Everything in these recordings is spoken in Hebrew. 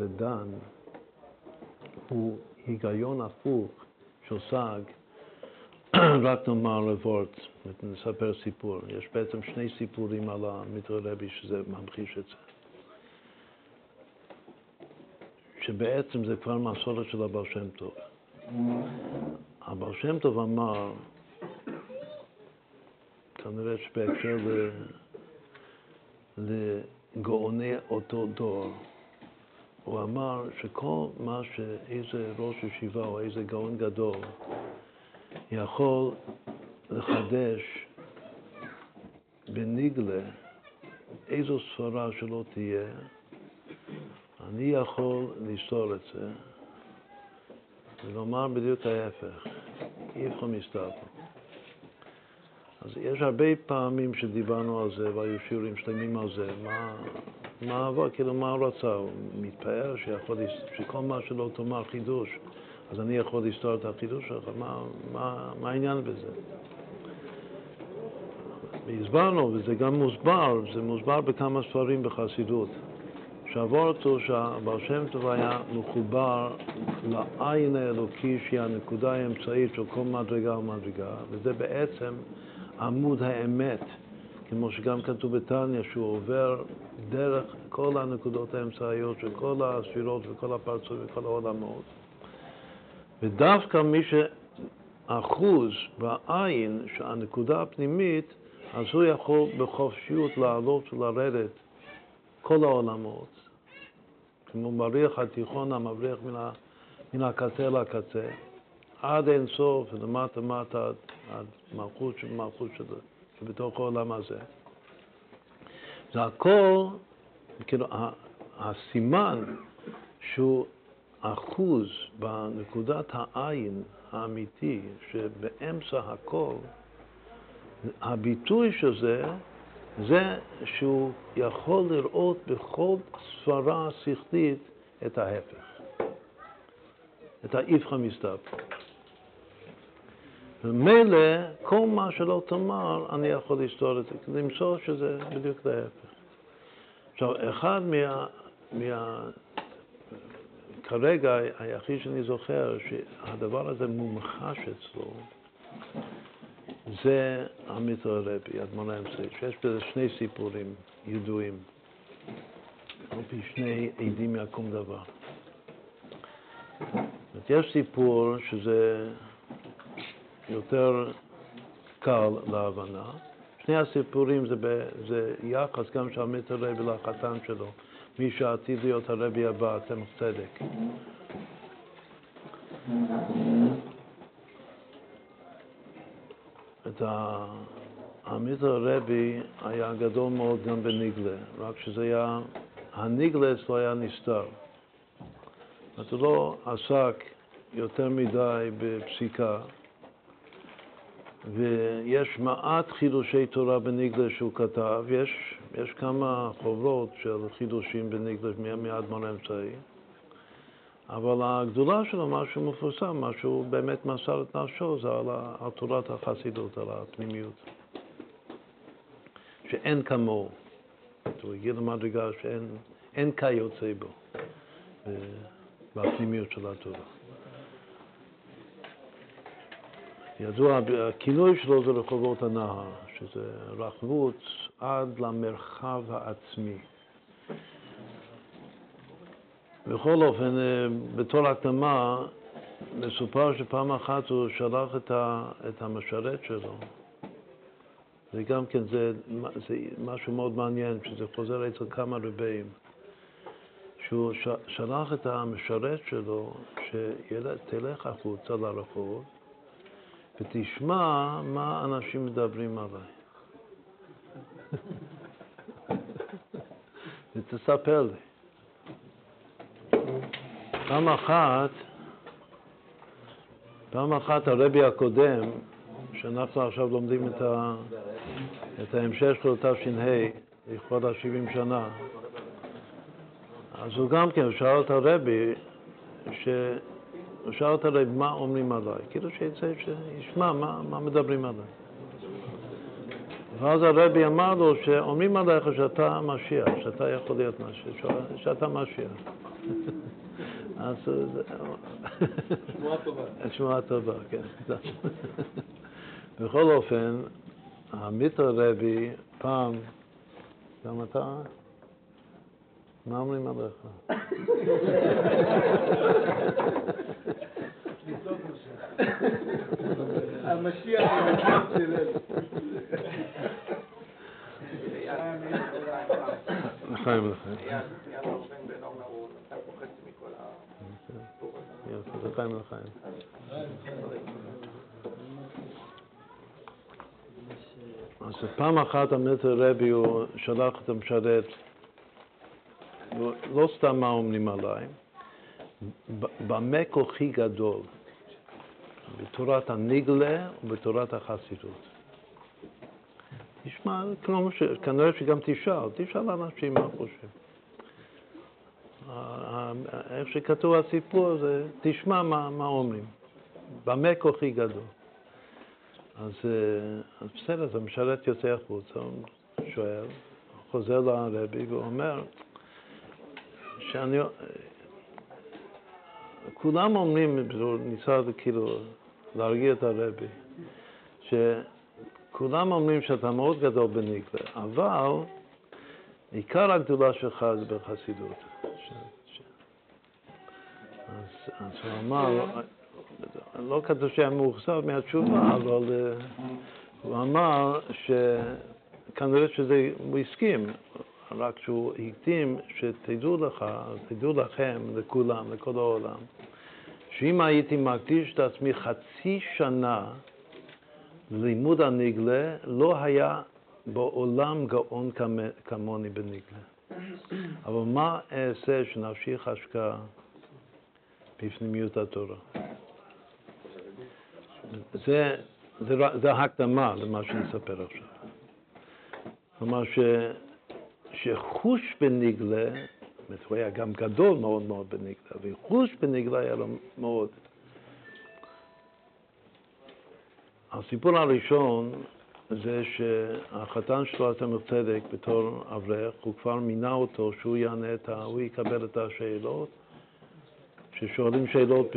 זה דן, הוא היגיון הפוך שהושג רק נאמר לוורט, נספר סיפור. יש בעצם שני סיפורים על המיטרי רבי שזה ממחיש את זה. שבעצם זה כבר מסורת של הבעל שם טוב. הבעל שם טוב אמר, כנראה שבהקשר לגאוני אותו דור, הוא אמר שכל מה שאיזה ראש ישיבה או איזה גאון גדול יכול לחדש בניגלה איזו ספרה שלא תהיה, אני יכול לסתור את זה ולומר בדיוק ההפך, אי אפשר מסתבר. אז יש הרבה פעמים שדיברנו על זה והיו שיעורים שלמים על זה, מה, מה עבר, כאילו מה הוא רצה, הוא מתפאר שיכול, שכל מה שלא תאמר חידוש, אז אני יכול לסתור את החידוש שלך, מה, מה, מה העניין בזה? והסברנו, וזה גם מוסבר, זה מוסבר בכמה ספרים בחסידות. שעבור אותו שהבר שם טוב היה מחובר לעין האלוקי שהיא הנקודה האמצעית של כל מדרגה ומדרגה, וזה בעצם עמוד האמת, כמו שגם כתוב בתניא, שהוא עובר דרך כל הנקודות האמצעיות של כל הספירות וכל הפרצות וכל העולמות. ודווקא מי שאחוז בעין, שהנקודה הפנימית, אז הוא יכול בחופשיות לעלות ולרדת כל העולמות, כמו מריח התיכון המבריח מן, ה, מן הקצה לקצה, עד אין סוף, ולמטה מטה עד, עד מלכות של מלכות של, שבתוך העולם הזה. זה הכל, כאילו, הסימן שהוא אחוז בנקודת העין האמיתי, שבאמצע הכל, הביטוי של זה, זה שהוא יכול לראות בכל סברה שכלית את ההפך, את האיפכא מסתבר. ומילא, כל מה שלא תאמר, אני יכול לסתור את זה, למצוא שזה בדיוק להפך. עכשיו, אחד מה... מה כרגע, היחיד שאני זוכר שהדבר הזה מומחש אצלו, זה המיתר הרבי, אדמון האמצעי, שיש בזה שני סיפורים ידועים, על פי שני עדים מהקום דבר. יש סיפור שזה יותר קל להבנה. שני הסיפורים זה, ב, זה יחס גם של המיתר הרבי לחתן שלו, מי שעתיד להיות הרבי הבא, אתם צדק. את העמית הרבי היה גדול מאוד גם בניגלה, רק שזה היה, הניגלה אצלו היה נסתר. אז הוא לא עסק יותר מדי בפסיקה, ויש מעט חידושי תורה בניגלה שהוא כתב, יש, יש כמה חוברות של חידושים בניגלה מאדמון האמצעי. אבל הגדולה שלו, משהו מפורסם, מה שהוא באמת מסר את נפשו, זה על, על תורת החסידות, על הפנימיות. שאין כמוהו. הוא הגיע למדרגה שאין כיוצא בו, בפנימיות של התורה. ידוע, הכינוי שלו זה רחובות הנהר, שזה רחבות עד למרחב העצמי. בכל אופן, אה, בתור הקדמה, מסופר שפעם אחת הוא שלח את, ה, את המשרת שלו. וגם כן זה, זה משהו מאוד מעניין, שזה חוזר אצל כמה רבים. שהוא שלח את המשרת שלו, שתלך החוצה לרחוב ותשמע מה אנשים מדברים עליי. ותספר לי. פעם אחת, פעם אחת הרבי הקודם, שאנחנו עכשיו לומדים את, ה, את ההמשך של תש"ה, לכבוד ה-70 שנה, אז הוא גם כן שאל את הרבי, ש... הוא שאל את הרבי מה אומרים עליי, כאילו שיצא, שישמע מה, מה מדברים עליי. ואז הרבי אמר לו שאומרים עליך שאתה משיח, שאתה יכול להיות משיח, שאתה משיח. אז... שמועה טובה. שמועה טובה, כן. בכל אופן, המיטר רבי פעם, גם אתה? מה אומרים עליך? המשיח. לחיים, לחיים. לחיים, לחיים. אז פעם אחת המיטר רבי הוא שלח את המשרת, לא סתם מה אומרים עליי, במה כוחי גדול, בתורת הנגלה ובתורת החסידות. נשמע, כלומר, כנראה שגם תשאל, תשאל אנשים מה חושבים. איך שכתוב הסיפור הזה, תשמע מה, מה אומרים. במה כוחי גדול. אז, אז בסדר, אז המשרת יוצא החוצה, שואל, חוזר לרבי ואומר שאני... כולם אומרים, ניסה כאילו להרגיע את הרבי, שכולם אומרים שאתה מאוד גדול בניקלה, אבל עיקר הגדולה שלך זה בחסידות. ש... ש... אז, אז הוא אמר, לא כתוב שהיה מאוכזב מהתשובה, אבל uh, הוא אמר שכנראה שזה, הוא הסכים, רק שהוא הקדים שתדעו לך, תדעו לכם, לכולם, לכל העולם, שאם הייתי מקדיש את עצמי חצי שנה ללימוד הנגלה, לא היה בעולם גאון כמוני בנגלה. אבל מה אעשה שנפשי חשקה בפנימיות התורה? זה, זה, זה הקדמה למה שנספר עכשיו. כלומר, ש, שחוש בנגלה, זאת הוא היה גם גדול מאוד מאוד בנגלה, וחוש בנגלה היה לו מאוד. הסיפור הראשון זה שהחתן שלו, התמר צדק, בתור אברך, הוא כבר מינה אותו שהוא יענה את ה... הוא יקבל את השאלות. כששואלים שאלות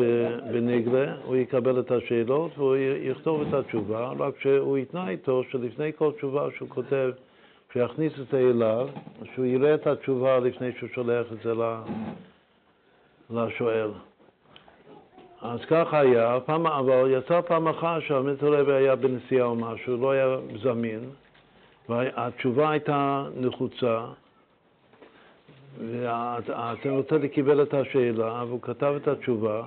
בנגלה, הוא יקבל את השאלות והוא יכתוב את התשובה, רק שהוא יתנה איתו שלפני כל תשובה שהוא כותב, שיכניס את זה אליו, שהוא יראה את התשובה לפני שהוא שולח את זה לשואל. אז כך היה, פעם, אבל יצא פעם אחת שהמטרלב היה בנסיעה או משהו, לא היה זמין, והתשובה הייתה נחוצה, והתלמיד קיבל את השאלה, והוא כתב את התשובה,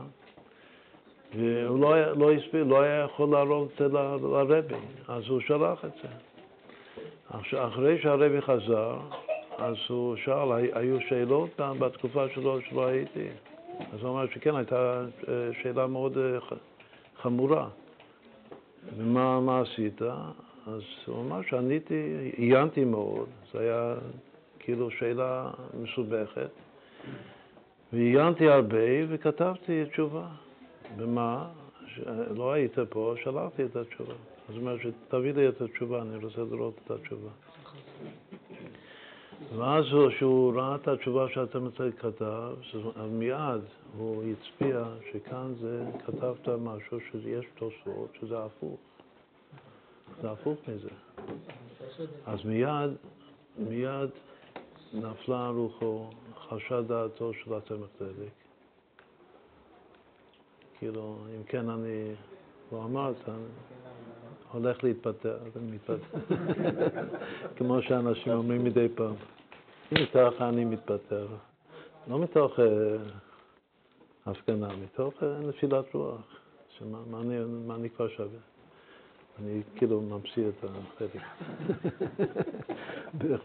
והוא לא לא הסביר, לא היה יכול להראות את זה לרבי, אז הוא שלח את זה. אחרי שהרבי חזר, אז הוא שאל, היו שאלות בתקופה שלו שלא הייתי? אז הוא אמר שכן, הייתה אה, שאלה מאוד אה, חמורה. ומה עשית? אז הוא אמר שעניתי, עיינתי מאוד, זה היה כאילו שאלה מסובכת, ועיינתי הרבה וכתבתי תשובה. ומה? לא היית פה, שלחתי את התשובה. אז הוא אומר שתביא לי את התשובה, אני רוצה לראות את התשובה. ואז כשהוא ראה את התשובה שהתלמיד כתב, אז מיד הוא הצביע שכאן זה, כתבת משהו שיש תוספות, שזה הפוך. זה הפוך מזה. אז מיד, מיד נפלה רוחו, חשה דעתו של התמך צדק. כאילו, אם כן אני, הוא אמר, אתה הולך להתפטר, אתה מתפטר. כמו שאנשים אומרים מדי פעם. מתוך אני מתפטר. לא מתוך uh, הפגנה, מתוך uh, נפילת רוח. שמה מה אני, מה אני כבר שווה? אני כאילו ממציא את החלק.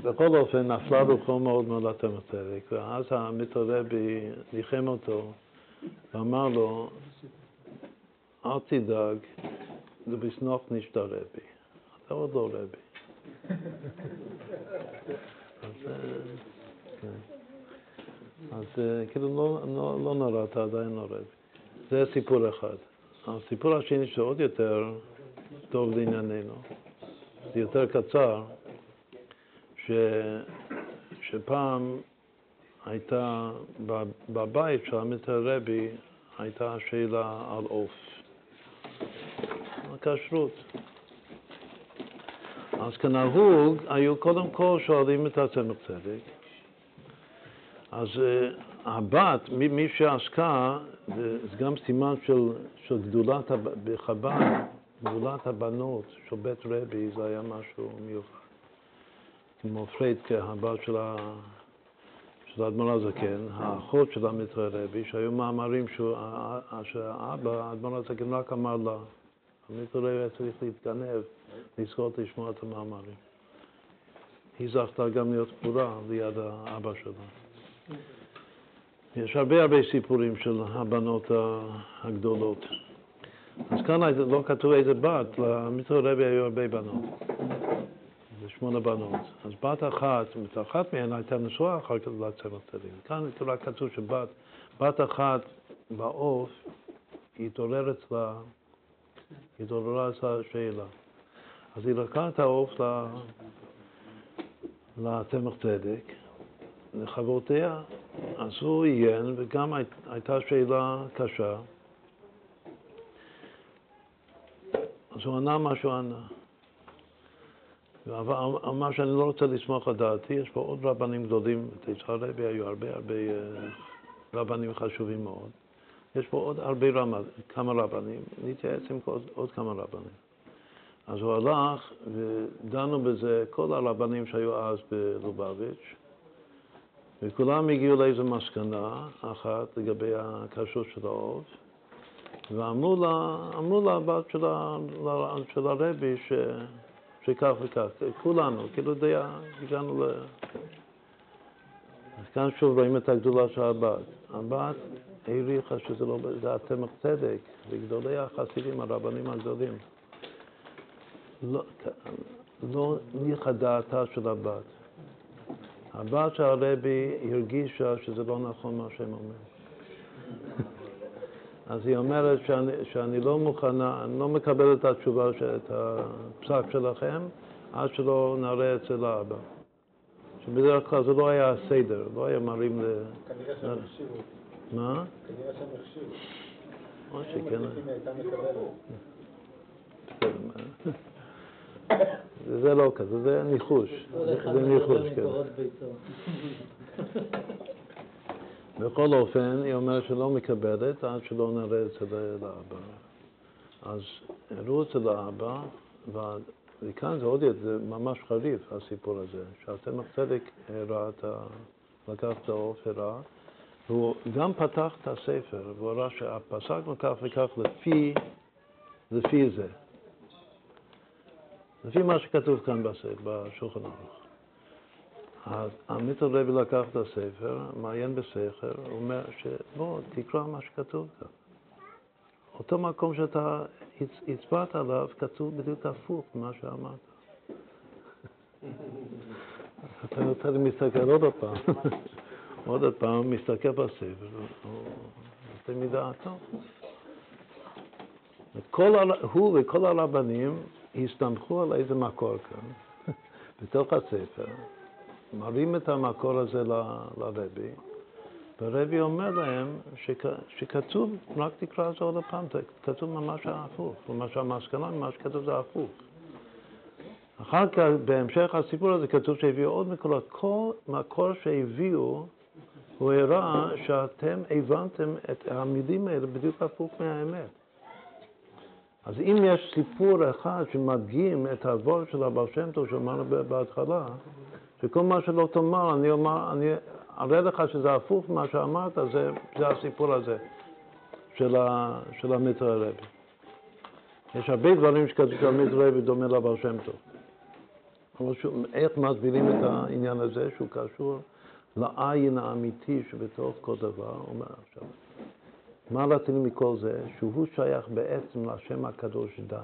בכל אופן, נפלה רוחו מאוד מאוד לתמר צדק, ואז המתרבי ניחם אותו ואמר לו, אל תדאג, זה בסנוך נשתה רבי. אתה עוד לא רבי. אז, אה, כן. אז אה, כאילו לא, לא, לא נורא, אתה עדיין לא רבי. זה סיפור אחד. הסיפור השני שעוד יותר טוב לענייננו, זה יותר קצר, ש, שפעם הייתה, בבית של המיטר רבי, הייתה שאלה על עוף. כשרות. אז כנהוג, היו קודם כל שואלים את הצמח צדק. אז אה, הבת, מי, מי שעסקה, זה זה גם סימן של, של גדולת, בחב"ד, גדולת הבנות של בית רבי, זה היה משהו מיוחד. כמו פריידקה, הבת של, של האדמו"ר הזקן, האחות של המיטרי רבי, שהיו מאמרים שהאבא, האדמו"ר הזקן רק אמר לה, היה צריך להתגנב, לזכות לשמוע את המאמרים. היא זכתה גם להיות קבורה ליד האבא שלה. יש הרבה הרבה סיפורים של הבנות הגדולות. אז כאן לא כתוב איזה בת, למיטר רבי היו הרבה בנות. זה שמונה בנות. אז בת אחת, זאת אומרת, אחת מהן הייתה נשואה אחר כך לצמח צדיק. כאן רק כתוב שבת, בת אחת בעוף, התעורר אצלה, התעוררה אצלה שאלה. אז היא לקחה את העוף ל- לצמח צדק, לחברותיה, אז הוא עיין, וגם הי- הייתה שאלה קשה. אז הוא ענה מה שהוא ענה. אבל אמר שאני לא רוצה לסמוך על דעתי, יש פה עוד רבנים גדולים, רבי היו הרבה הרבה אה, רבנים חשובים מאוד. יש פה עוד הרבה רמד, כמה רבנים, נתייעץ עם עוד, עוד כמה רבנים. אז הוא הלך ודנו בזה כל הרבנים שהיו אז בלובביץ', וכולם הגיעו לאיזו מסקנה אחת לגבי הכשרות של העוף, ואמרו לה, לבת של, של הרבי ש, שכך וכך, כולנו, כאילו די הגענו ל... כאן שוב רואים את הגדולה של הבת. הבת העריכה שזה לא, זה הצמח צדק, וגדולי החסידים, הרבנים הגדולים. לא, לא דעתה של הבת. הבת של הרבי הרגישה שזה לא נכון מה שהם אומרים. אז היא אומרת שאני, שאני לא מוכנה, אני לא מקבל את התשובה, את הפסק שלכם, עד שלא נראה אצל האבא. שבדרך כלל זה לא היה הסדר, לא היה מראים ל... כנראה שהם החשיבו. מה? כנראה שהם החשיבו. או שכן. זה לא כזה, זה ניחוש. זה ניחוש, כן. בכל אופן, היא אומרת שלא מקבלת עד שלא נראה אצל האבא. אז הראו אצל האבא, וכאן זה עוד יותר, זה ממש חריף הסיפור הזה, שהצמח צדק הראה את ה... לקח את העוף, הראה, והוא גם פתח את הספר, והוא ראה שהפסקנו כך וכך לפי, לפי זה. לפי מה שכתוב כאן בספר, בשולחן ערוך. אז עמית הלוי לקח את הספר, מעיין בסכר, אומר שבוא, תקרא מה שכתוב כאן. אותו מקום שאתה הצ- הצבעת עליו, כתוב בדיוק הפוך ממה שאמרת. אתה מסתכל עוד פעם, עוד פעם, מסתכל בספר, הוא נותן מדעתו. הוא וכל הרבנים הסתמכו על איזה מקור כאן, בתוך הספר, מראים את המקור הזה לרבי, והרבי אומר להם שכ... שכתוב, רק תקרא את זה עוד פעם, כתוב ממש ההפוך, כלומר שהמסקנה ממה שכתוב זה הפוך. אחר כך, בהמשך הסיפור הזה כתוב שהביאו עוד מקורות, כל מקור שהביאו, הוא הראה שאתם הבנתם את המילים האלה בדיוק הפוך מהאמת. אז אם יש סיפור אחד שמדגים את העבור של הבעל שם טוב שאמרנו בהתחלה, שכל מה שלא תאמר, אני אומר, אני אראה לך שזה הפוך ממה שאמרת, זה, זה הסיפור הזה של, של המיטרי רבי. יש הרבה דברים שכתוב שהמיטרי רבי דומה לבעל שם טוב. אבל איך מסבירים את העניין הזה שהוא קשור לעין האמיתי שבתוך כל דבר, אומר עכשיו. מה רצינו מכל זה? שהוא שייך בעצם לשם הקדוש דן.